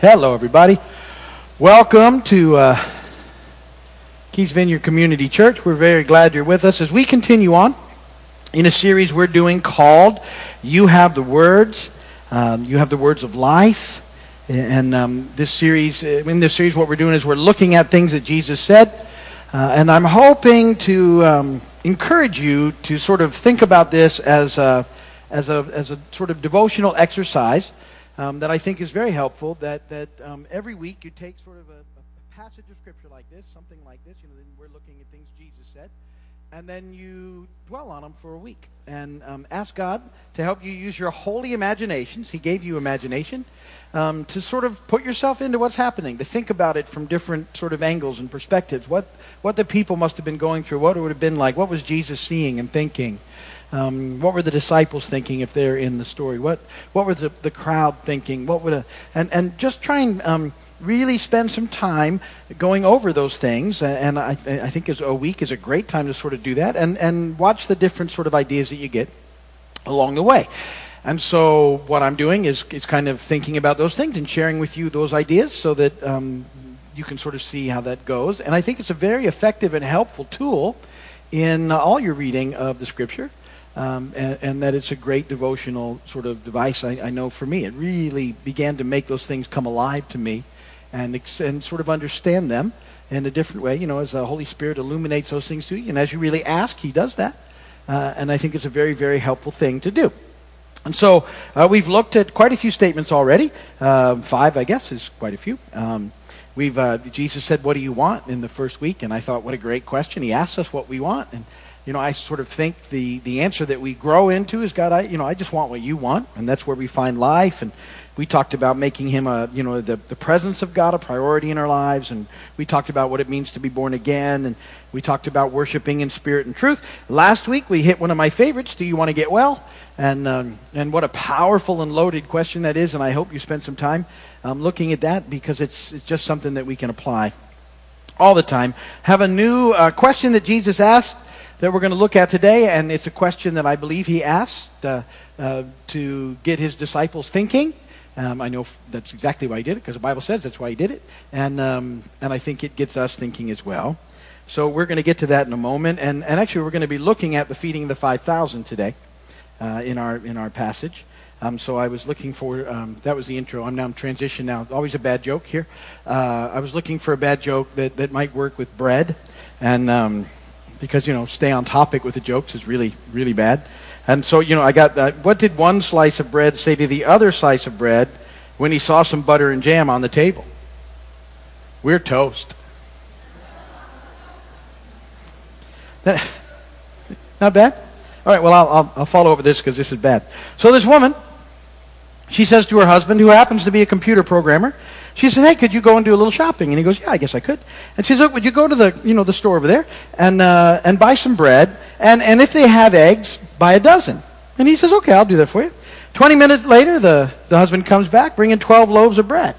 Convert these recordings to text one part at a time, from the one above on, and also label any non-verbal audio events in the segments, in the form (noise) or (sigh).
Hello, everybody. Welcome to uh, Keys Vineyard Community Church. We're very glad you're with us as we continue on in a series we're doing called You Have the Words. Um, you have the words of life. And um, this series, in this series, what we're doing is we're looking at things that Jesus said. Uh, and I'm hoping to um, encourage you to sort of think about this as a, as a, as a sort of devotional exercise um, that I think is very helpful. That that um, every week you take sort of a, a, passage of scripture like this, something like this. You know, then we're looking at things Jesus said, and then you dwell on them for a week and um, ask God to help you use your holy imaginations. He gave you imagination um, to sort of put yourself into what's happening, to think about it from different sort of angles and perspectives. What what the people must have been going through, what it would have been like, what was Jesus seeing and thinking. Um, what were the disciples thinking if they're in the story? What what was the, the crowd thinking? What would a, and and just try and um, really spend some time going over those things. And I, I think as a week is a great time to sort of do that and and watch the different sort of ideas that you get along the way. And so what I'm doing is is kind of thinking about those things and sharing with you those ideas so that um, you can sort of see how that goes. And I think it's a very effective and helpful tool in all your reading of the scripture um, and, and, that it's a great devotional sort of device. I, I, know for me, it really began to make those things come alive to me, and and sort of understand them in a different way. You know, as the Holy Spirit illuminates those things to you, and as you really ask, He does that. Uh, and I think it's a very, very helpful thing to do. And so uh, we've looked at quite a few statements already. Uh, five, I guess, is quite a few. Um, we've uh, Jesus said, "What do you want?" in the first week, and I thought, what a great question. He asks us what we want, and you know, I sort of think the, the answer that we grow into is God, I, you know, I just want what you want. And that's where we find life. And we talked about making him a, you know, the, the presence of God a priority in our lives. And we talked about what it means to be born again. And we talked about worshiping in spirit and truth. Last week we hit one of my favorites. Do you want to get well? And, um, and what a powerful and loaded question that is. And I hope you spend some time um, looking at that because it's, it's just something that we can apply all the time. Have a new uh, question that Jesus asked that we're going to look at today, and it's a question that I believe he asked uh, uh, to get his disciples thinking. Um, I know that's exactly why he did it, because the Bible says that's why he did it, and um, and I think it gets us thinking as well. So we're going to get to that in a moment, and, and actually we're going to be looking at the feeding of the five thousand today uh, in our in our passage. Um, so I was looking for um, that was the intro. I'm now in transition now. Always a bad joke here. Uh, I was looking for a bad joke that, that might work with bread, and um, because you know stay on topic with the jokes is really really bad. And so you know I got that. What did one slice of bread say to the other slice of bread when he saw some butter and jam on the table? We're toast. (laughs) That, (laughs) not bad. All right. Well, I'll, I'll, I'll follow up with this because this is bad. So this woman, she says to her husband, who happens to be a computer programmer, she said, "Hey, could you go and do a little shopping?" And he goes, "Yeah, I guess I could." And she says, "Look, would you go to the you know the store over there and uh, and buy some bread and and if they have eggs, buy a dozen." And he says, "Okay, I'll do that for you." Twenty minutes later, the the husband comes back bringing twelve loaves of bread,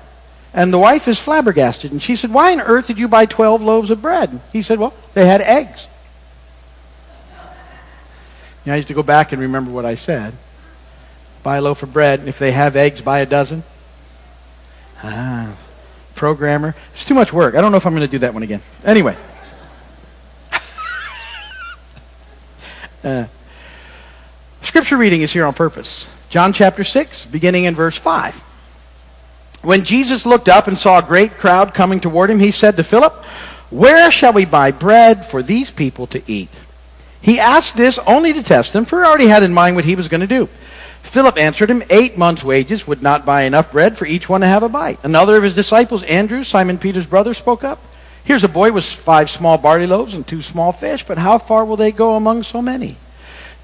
and the wife is flabbergasted. And she said, "Why on earth did you buy twelve loaves of bread?" He said, "Well, they had eggs." You know, I used to go back and remember what I said. Buy a loaf of bread, and if they have eggs, buy a dozen. Ah, programmer. It's too much work. I don't know if I'm going to do that one again. Anyway. (laughs) uh, scripture reading is here on purpose. John chapter 6, beginning in verse 5. When Jesus looked up and saw a great crowd coming toward him, he said to Philip, Where shall we buy bread for these people to eat? He asked this only to test them, for he already had in mind what he was going to do. Philip answered him, Eight months' wages would not buy enough bread for each one to have a bite. Another of his disciples, Andrew, Simon Peter's brother, spoke up. Here's a boy with five small barley loaves and two small fish, but how far will they go among so many?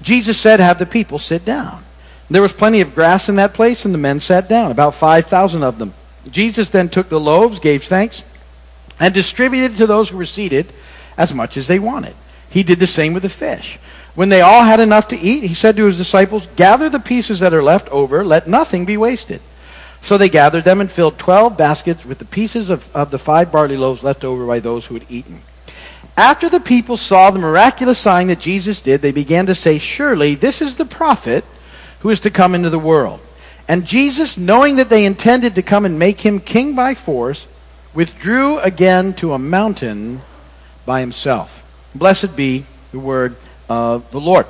Jesus said, Have the people sit down. There was plenty of grass in that place, and the men sat down, about 5,000 of them. Jesus then took the loaves, gave thanks, and distributed to those who were seated as much as they wanted. He did the same with the fish. When they all had enough to eat, he said to his disciples, Gather the pieces that are left over, let nothing be wasted. So they gathered them and filled twelve baskets with the pieces of, of the five barley loaves left over by those who had eaten. After the people saw the miraculous sign that Jesus did, they began to say, Surely this is the prophet who is to come into the world. And Jesus, knowing that they intended to come and make him king by force, withdrew again to a mountain by himself. Blessed be the word of the Lord.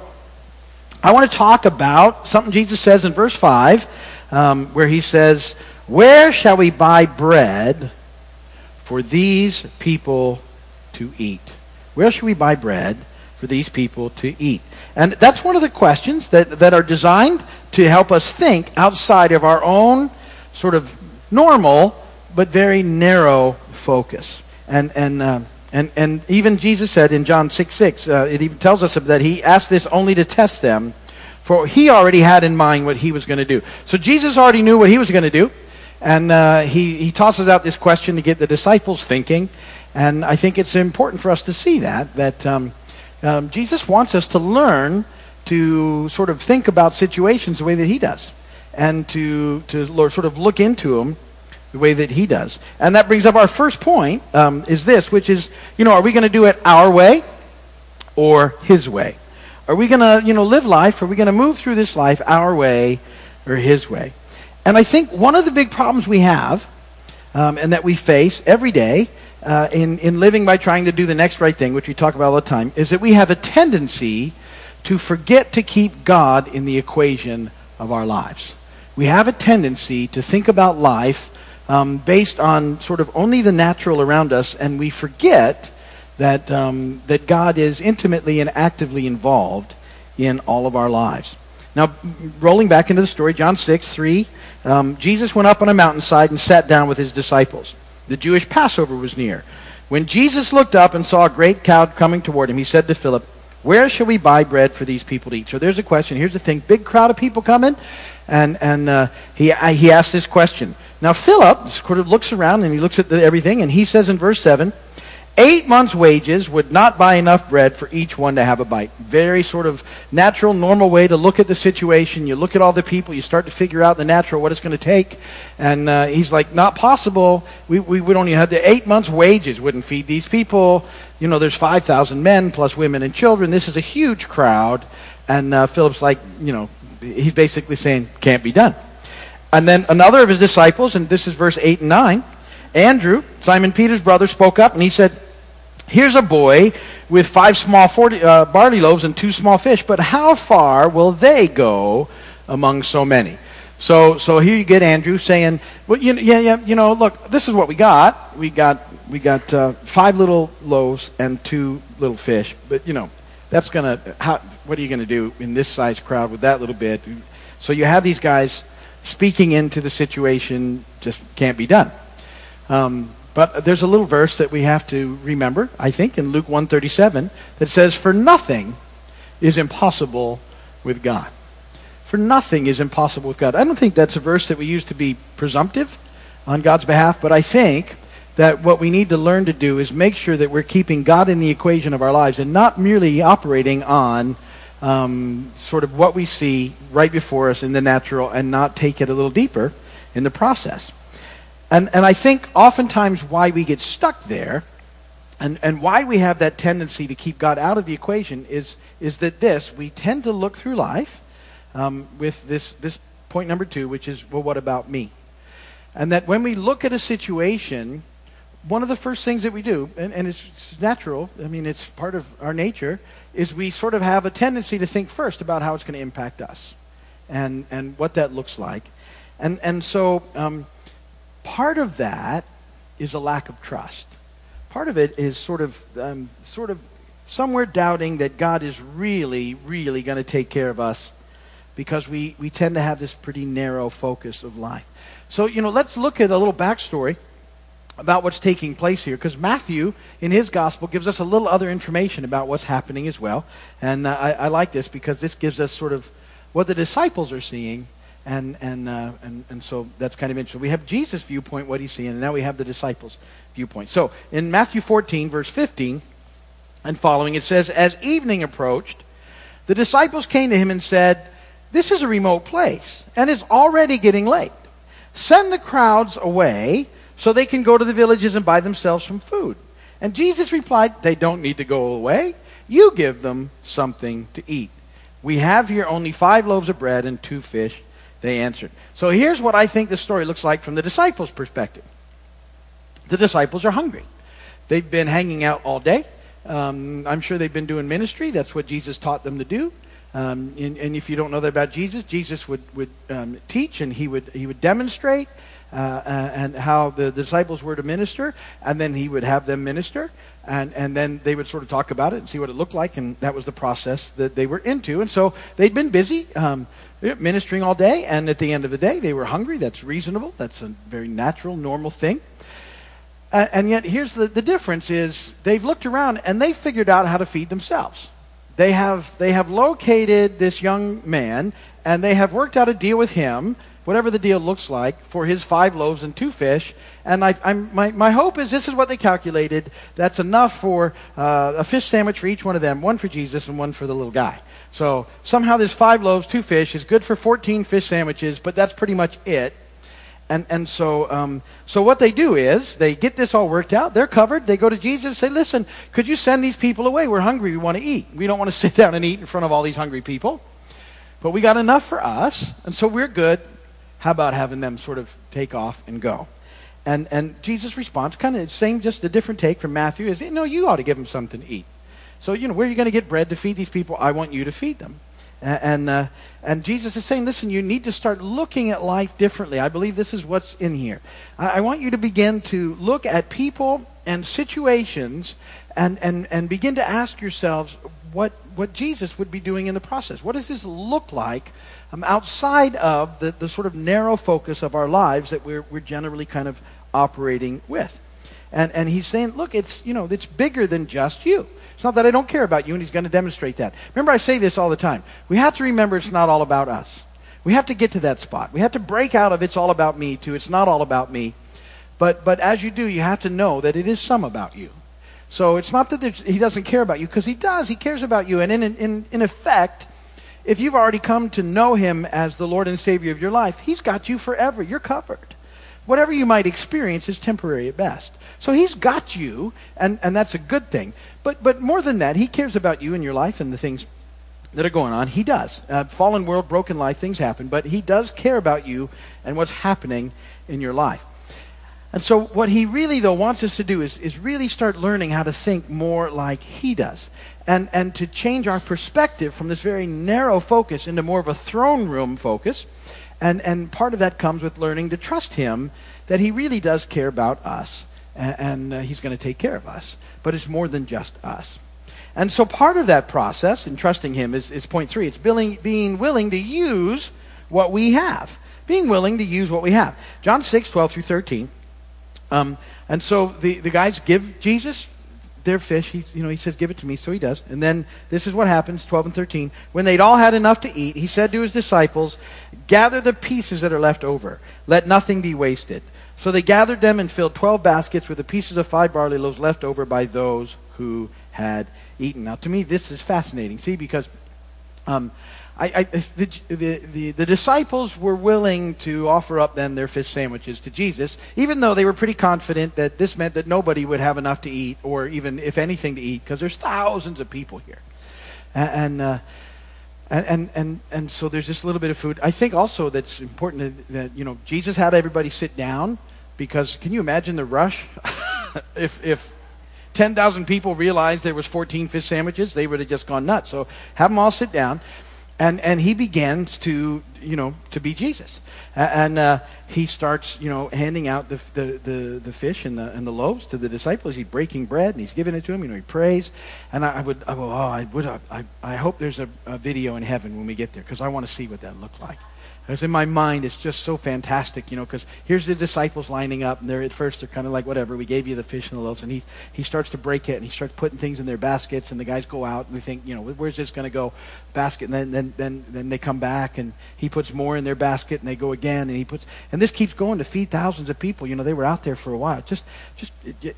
I want to talk about something Jesus says in verse 5, um, where he says, Where shall we buy bread for these people to eat? Where shall we buy bread for these people to eat? And that's one of the questions that, that are designed to help us think outside of our own sort of normal but very narrow focus. And, and, uh, and, and even Jesus said in John 6 6, uh, it even tells us that he asked this only to test them, for he already had in mind what he was going to do. So Jesus already knew what he was going to do. And uh, he, he tosses out this question to get the disciples thinking. And I think it's important for us to see that, that um, um, Jesus wants us to learn to sort of think about situations the way that he does and to, to sort of look into them the way that he does. And that brings up our first point um, is this, which is, you know, are we going to do it our way or his way? Are we going to, you know, live life? Are we going to move through this life our way or his way? And I think one of the big problems we have um, and that we face every day uh, in, in living by trying to do the next right thing, which we talk about all the time, is that we have a tendency to forget to keep God in the equation of our lives. We have a tendency to think about life um, based on sort of only the natural around us, and we forget that, um, that God is intimately and actively involved in all of our lives. Now, rolling back into the story, John 6, 3, um, Jesus went up on a mountainside and sat down with his disciples. The Jewish Passover was near. When Jesus looked up and saw a great crowd coming toward him, he said to Philip, Where shall we buy bread for these people to eat? So there's a question. Here's the thing big crowd of people coming. And, and uh, he, he asked this question. Now, Philip sort of looks around and he looks at the, everything, and he says in verse 7 Eight months' wages would not buy enough bread for each one to have a bite. Very sort of natural, normal way to look at the situation. You look at all the people, you start to figure out the natural what it's going to take. And uh, he's like, not possible. We, we would only have the eight months' wages wouldn't feed these people. You know, there's 5,000 men plus women and children. This is a huge crowd. And uh, Philip's like, you know, he's basically saying, can't be done. And then another of his disciples, and this is verse 8 and 9, Andrew, Simon Peter's brother, spoke up and he said, Here's a boy with five small 40, uh, barley loaves and two small fish, but how far will they go among so many? So, so here you get Andrew saying, well, you, yeah, yeah, you know, look, this is what we got. We got, we got uh, five little loaves and two little fish, but you know, that's gonna, how, what are you gonna do in this size crowd with that little bit? So you have these guys speaking into the situation, just can't be done. Um, but there's a little verse that we have to remember, I think, in Luke 137 that says, For nothing is impossible with God. For nothing is impossible with God. I don't think that's a verse that we use to be presumptive on God's behalf, but I think that what we need to learn to do is make sure that we're keeping God in the equation of our lives and not merely operating on um, sort of what we see right before us in the natural and not take it a little deeper in the process. And, and I think oftentimes why we get stuck there and, and why we have that tendency to keep God out of the equation is, is that this, we tend to look through life um, with this, this point number two, which is, well, what about me? And that when we look at a situation, one of the first things that we do, and, and it's, it's natural, I mean, it's part of our nature, is we sort of have a tendency to think first about how it's going to impact us and, and what that looks like. And, and so, um, part of that is a lack of trust. Part of it is sort of, um, sort of somewhere doubting that God is really, really going to take care of us because we, we tend to have this pretty narrow focus of life. So, you know, let's look at a little backstory about what's taking place here because Matthew, in his gospel, gives us a little other information about what's happening as well. And uh, I, I like this because this gives us sort of what the disciples are seeing and, and, uh, and, and so that's kind of interesting. We have Jesus' viewpoint, what he's seeing, and now we have the disciples' viewpoint. So in Matthew 14, verse 15 and following, it says, As evening approached, the disciples came to him and said, This is a remote place, and it's already getting late. Send the crowds away so they can go to the villages and buy themselves some food. And Jesus replied, They don't need to go away. You give them something to eat. We have here only five loaves of bread and two fish they answered. So here's what I think the story looks like from the disciples' perspective. The disciples are hungry. They've been hanging out all day. Um, I'm sure they've been doing ministry. That's what Jesus taught them to do. Um, and, and, if you don't know that about Jesus, Jesus would, would um, teach and he would, he would demonstrate uh, uh, and how the disciples were to minister, and then he would have them minister, and, and then they would sort of talk about it and see what it looked like, and that was the process that they were into. And so they'd been busy um, ministering all day, and at the end of the day, they were hungry. That's reasonable. That's a very natural, normal thing. And yet, here's the, the difference is they've looked around and they figured out how to feed themselves. They have, they have located this young man, and they have worked out a deal with him whatever the deal looks like, for his five loaves and two fish. And I, my, my hope is this is what they calculated. That's enough for uh, a fish sandwich for each one of them, one for Jesus and one for the little guy. So somehow this five loaves, two fish is good for 14 fish sandwiches, but that's pretty much it. And, and so, um, so what they do is they get this all worked out. They're covered. They go to Jesus and say, listen, could you send these people away? We're hungry. We want to eat. We don't want to (laughs) sit down and eat in front of all these hungry people. But we got enough for us, and so we're good. How about having them sort of take off and go? And, and Jesus' response, kind of the same, just a different take from Matthew, is, no, you ought to give them something to eat. So, you know, where are you going to get bread to feed these people? I want you to feed them. And, uh, and Jesus is saying, listen, you need to start looking at life differently. I believe this is what's in here. I, I want you to begin to look at people and situations and, and, and begin to ask yourselves what, what Jesus would be doing in the process. What does this look like um, outside of the, the sort of narrow focus of our lives that we're, we're generally kind of operating with. And, and he's saying, look, it's, you know, it's bigger than just you. It's not that I don't care about you, and he's going to demonstrate that. Remember, I say this all the time. We have to remember it's not all about us. We have to get to that spot. We have to break out of it's all about me to it's not all about me. But, but as you do, you have to know that it is some about you. So it's not that he doesn't care about you, because he does. He cares about you. And in, in, in effect, if you've already come to know him as the Lord and Savior of your life, he's got you forever. You're covered. Whatever you might experience is temporary at best. So he's got you, and, and that's a good thing. But, but more than that, he cares about you and your life and the things that are going on. He does. Uh, fallen world, broken life, things happen, but he does care about you and what's happening in your life. And so, what he really, though, wants us to do is, is really start learning how to think more like he does and, and to change our perspective from this very narrow focus into more of a throne room focus. And, and part of that comes with learning to trust Him that He really does care about us and, and uh, He's going to take care of us. But it's more than just us. And so part of that process in trusting Him is, is point three it's being, being willing to use what we have. Being willing to use what we have. John 6, 12 through 13. Um, and so the, the guys give Jesus their fish. He, you know, he says, Give it to me. So he does. And then this is what happens 12 and 13. When they'd all had enough to eat, he said to his disciples, Gather the pieces that are left over. Let nothing be wasted. So they gathered them and filled 12 baskets with the pieces of five barley loaves left over by those who had eaten. Now, to me, this is fascinating. See, because. Um, I, I, the, the, the, disciples were willing to offer up then their fish sandwiches to Jesus, even though they were pretty confident that this meant that nobody would have enough to eat, or even, if anything, to eat, because there's thousands of people here. And, uh, and, and, and, and, so there's a little bit of food. I think also that's important that, that you know, Jesus had everybody sit down, because can you imagine the rush? (laughs) if, if 10,000 people realized there was 14 fish sandwiches, they would have just gone nuts. So have them all sit down and and he begins to you know to be Jesus, and uh, he starts you know handing out the, the, the, the, fish and the and the loaves to the disciples. He's breaking bread and he's giving it to them. You know he prays, and I, I would I, oh I would I, I hope there's a, a video in heaven when we get there because I want to see what that looked like. Because in my mind, it's just so fantastic, you know, because here's the disciples lining up, and they're at first they're kind of like, whatever, we gave you the fish and the loaves. And he, he starts to break it, and he starts putting things in their baskets, and the guys go out, and we think, you know, where's this going to go? Basket. And then, then, then, then they come back, and he puts more in their basket, and they go again, and he puts, and this keeps going to feed thousands of people. You know, they were out there for a while. Just, just,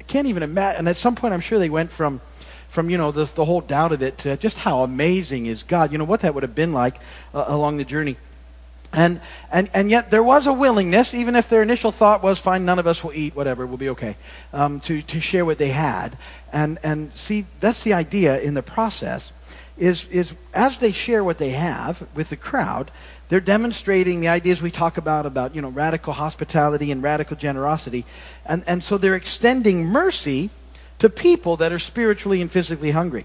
can't even imagine. And at some point, I'm sure they went from, from you know the, the whole doubt of it to just how amazing is God. You know what that would have been like uh, along the journey. And, and, and yet there was a willingness, even if their initial thought was, fine, none of us will eat, whatever, we'll be okay, um, to, to share what they had. And, and see, that's the idea in the process, is, is as they share what they have with the crowd, they're demonstrating the ideas we talk about, about, you know, radical hospitality and radical generosity. And, and so they're extending mercy to people that are spiritually and physically hungry.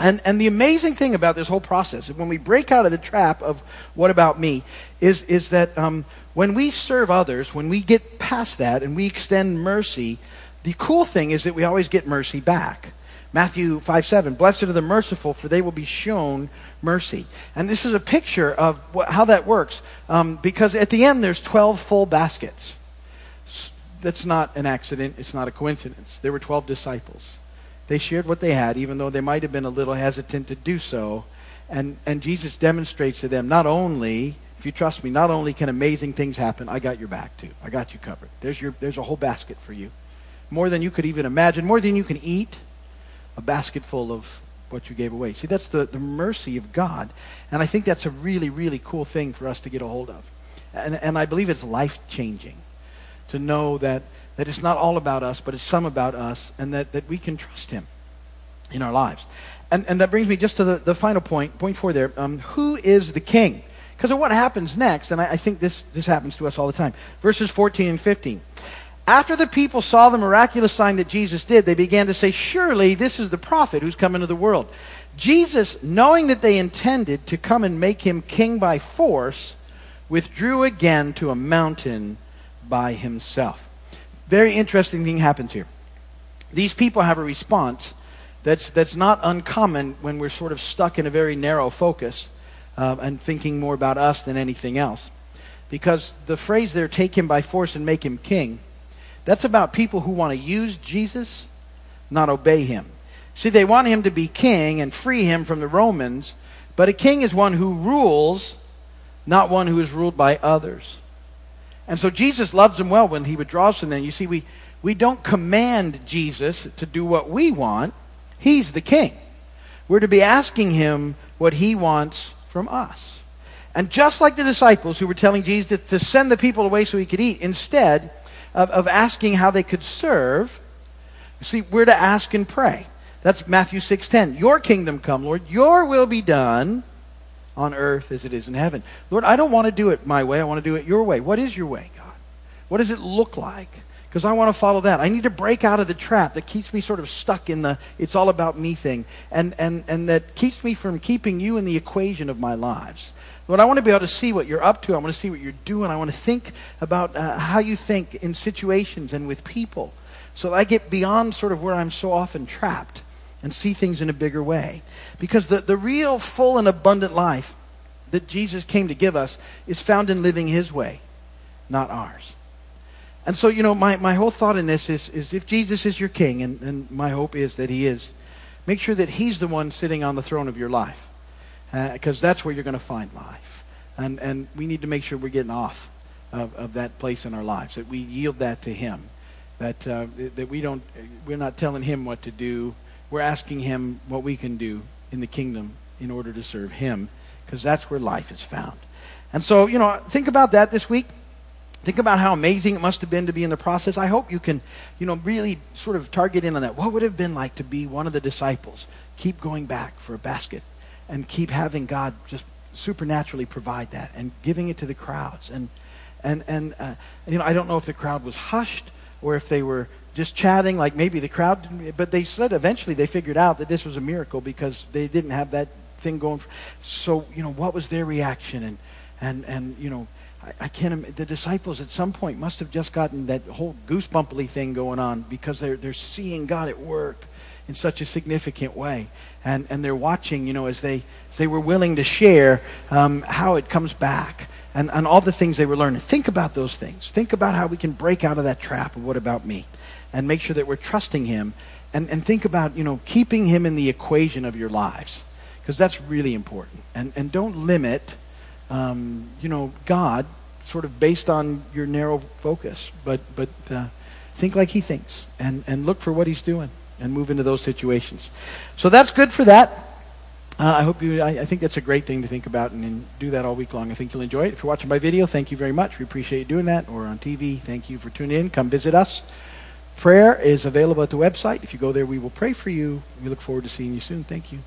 And, and the amazing thing about this whole process, when we break out of the trap of what about me, is, is that um, when we serve others, when we get past that and we extend mercy, the cool thing is that we always get mercy back. Matthew 5 7, blessed are the merciful, for they will be shown mercy. And this is a picture of what, how that works, um, because at the end there's 12 full baskets. That's not an accident, it's not a coincidence. There were 12 disciples. They shared what they had, even though they might have been a little hesitant to do so. And, and Jesus demonstrates to them not only, if you trust me, not only can amazing things happen, I got your back too. I got you covered. There's, your, there's a whole basket for you. More than you could even imagine, more than you can eat, a basket full of what you gave away. See, that's the, the mercy of God. And I think that's a really, really cool thing for us to get a hold of. And, and I believe it's life changing to know that that it's not all about us, but it's some about us, and that, that we can trust Him in our lives. And, and that brings me just to the, the final point, point four there. Um, who is the king? Because of what happens next, and I, I think this, this happens to us all the time. Verses 14 and 15. After the people saw the miraculous sign that Jesus did, they began to say, Surely this is the prophet who's come into the world. Jesus, knowing that they intended to come and make him king by force, withdrew again to a mountain by himself very interesting thing happens here. These people have a response that's, that's not uncommon when we're sort of stuck in a very narrow focus uh, and thinking more about us than anything else. Because the phrase there, take him by force and make him king, that's about people who want to use Jesus, not obey him. See, they want him to be king and free him from the Romans, but a king is one who rules, not one who is ruled by others. And so Jesus loves them well when he withdraws from them. You see, we, we don't command Jesus to do what we want. He's the king. We're to be asking him what he wants from us. And just like the disciples who were telling Jesus to send the people away so he could eat, instead of, of asking how they could serve, see, we're to ask and pray. That's Matthew 6:10. Your kingdom come, Lord. Your will be done on earth as it is in heaven. Lord, I don't want to do it my way. I want to do it your way. What is your way, God? What does it look like? Because I want to follow that. I need to break out of the trap that keeps me sort of stuck in the it's all about me thing and, and, and that keeps me from keeping you in the equation of my lives. Lord, I want to be able to see what you're up to. I want to see what you're doing. I want to think about uh, how you think in situations and with people so that I get beyond sort of where I'm so often trapped and see things in a bigger way. Because the, the real full and abundant life that Jesus came to give us is found in living his way, not ours. And so, you know, my, my whole thought in this is, is if Jesus is your king, and, and my hope is that he is, make sure that he's the one sitting on the throne of your life. Because uh, that's where you're going to find life. And, and we need to make sure we're getting off of, of that place in our lives, that we yield that to him. That, uh, that we don't, we're not telling him what to do we're asking Him what we can do in the kingdom in order to serve Him, because that's where life is found. And so, you know, think about that this week. Think about how amazing it must have been to be in the process. I hope you can, you know, really sort of target in on that. What would it have been like to be one of the disciples? Keep going back for a basket and keep having God just supernaturally provide that and giving it to the crowds. And, and, and uh, you know, I don't know if the crowd was hushed or if they were just chatting, like maybe the crowd didn't, but they said eventually they figured out that this was a miracle because they didn't have that thing going. So, you know, what was their reaction? And, and, and you know, I, I can't, the disciples at some point must have just gotten that whole goosebumply thing going on because they're, they're seeing God at work in such a significant way. And, and they're watching, you know, as they, as they were willing to share um, how it comes back and, and all the things they were learning. Think about those things. Think about how we can break out of that trap of what about me and make sure that we're trusting Him. And, and think about, you know, keeping Him in the equation of your lives. Because that's really important. And, and don't limit, um, you know, God sort of based on your narrow focus. But, but uh, think like He thinks and, and look for what He's doing and move into those situations. So that's good for that. Uh, I hope you, I, I, think that's a great thing to think about and, and, do that all week long. I think you'll enjoy it. If you're watching by video, thank you very much. We appreciate you doing that. Or on TV, thank you for tuning in. Come visit us. Prayer is available at the website. If you go there, we will pray for you. We look forward to seeing you soon. Thank you.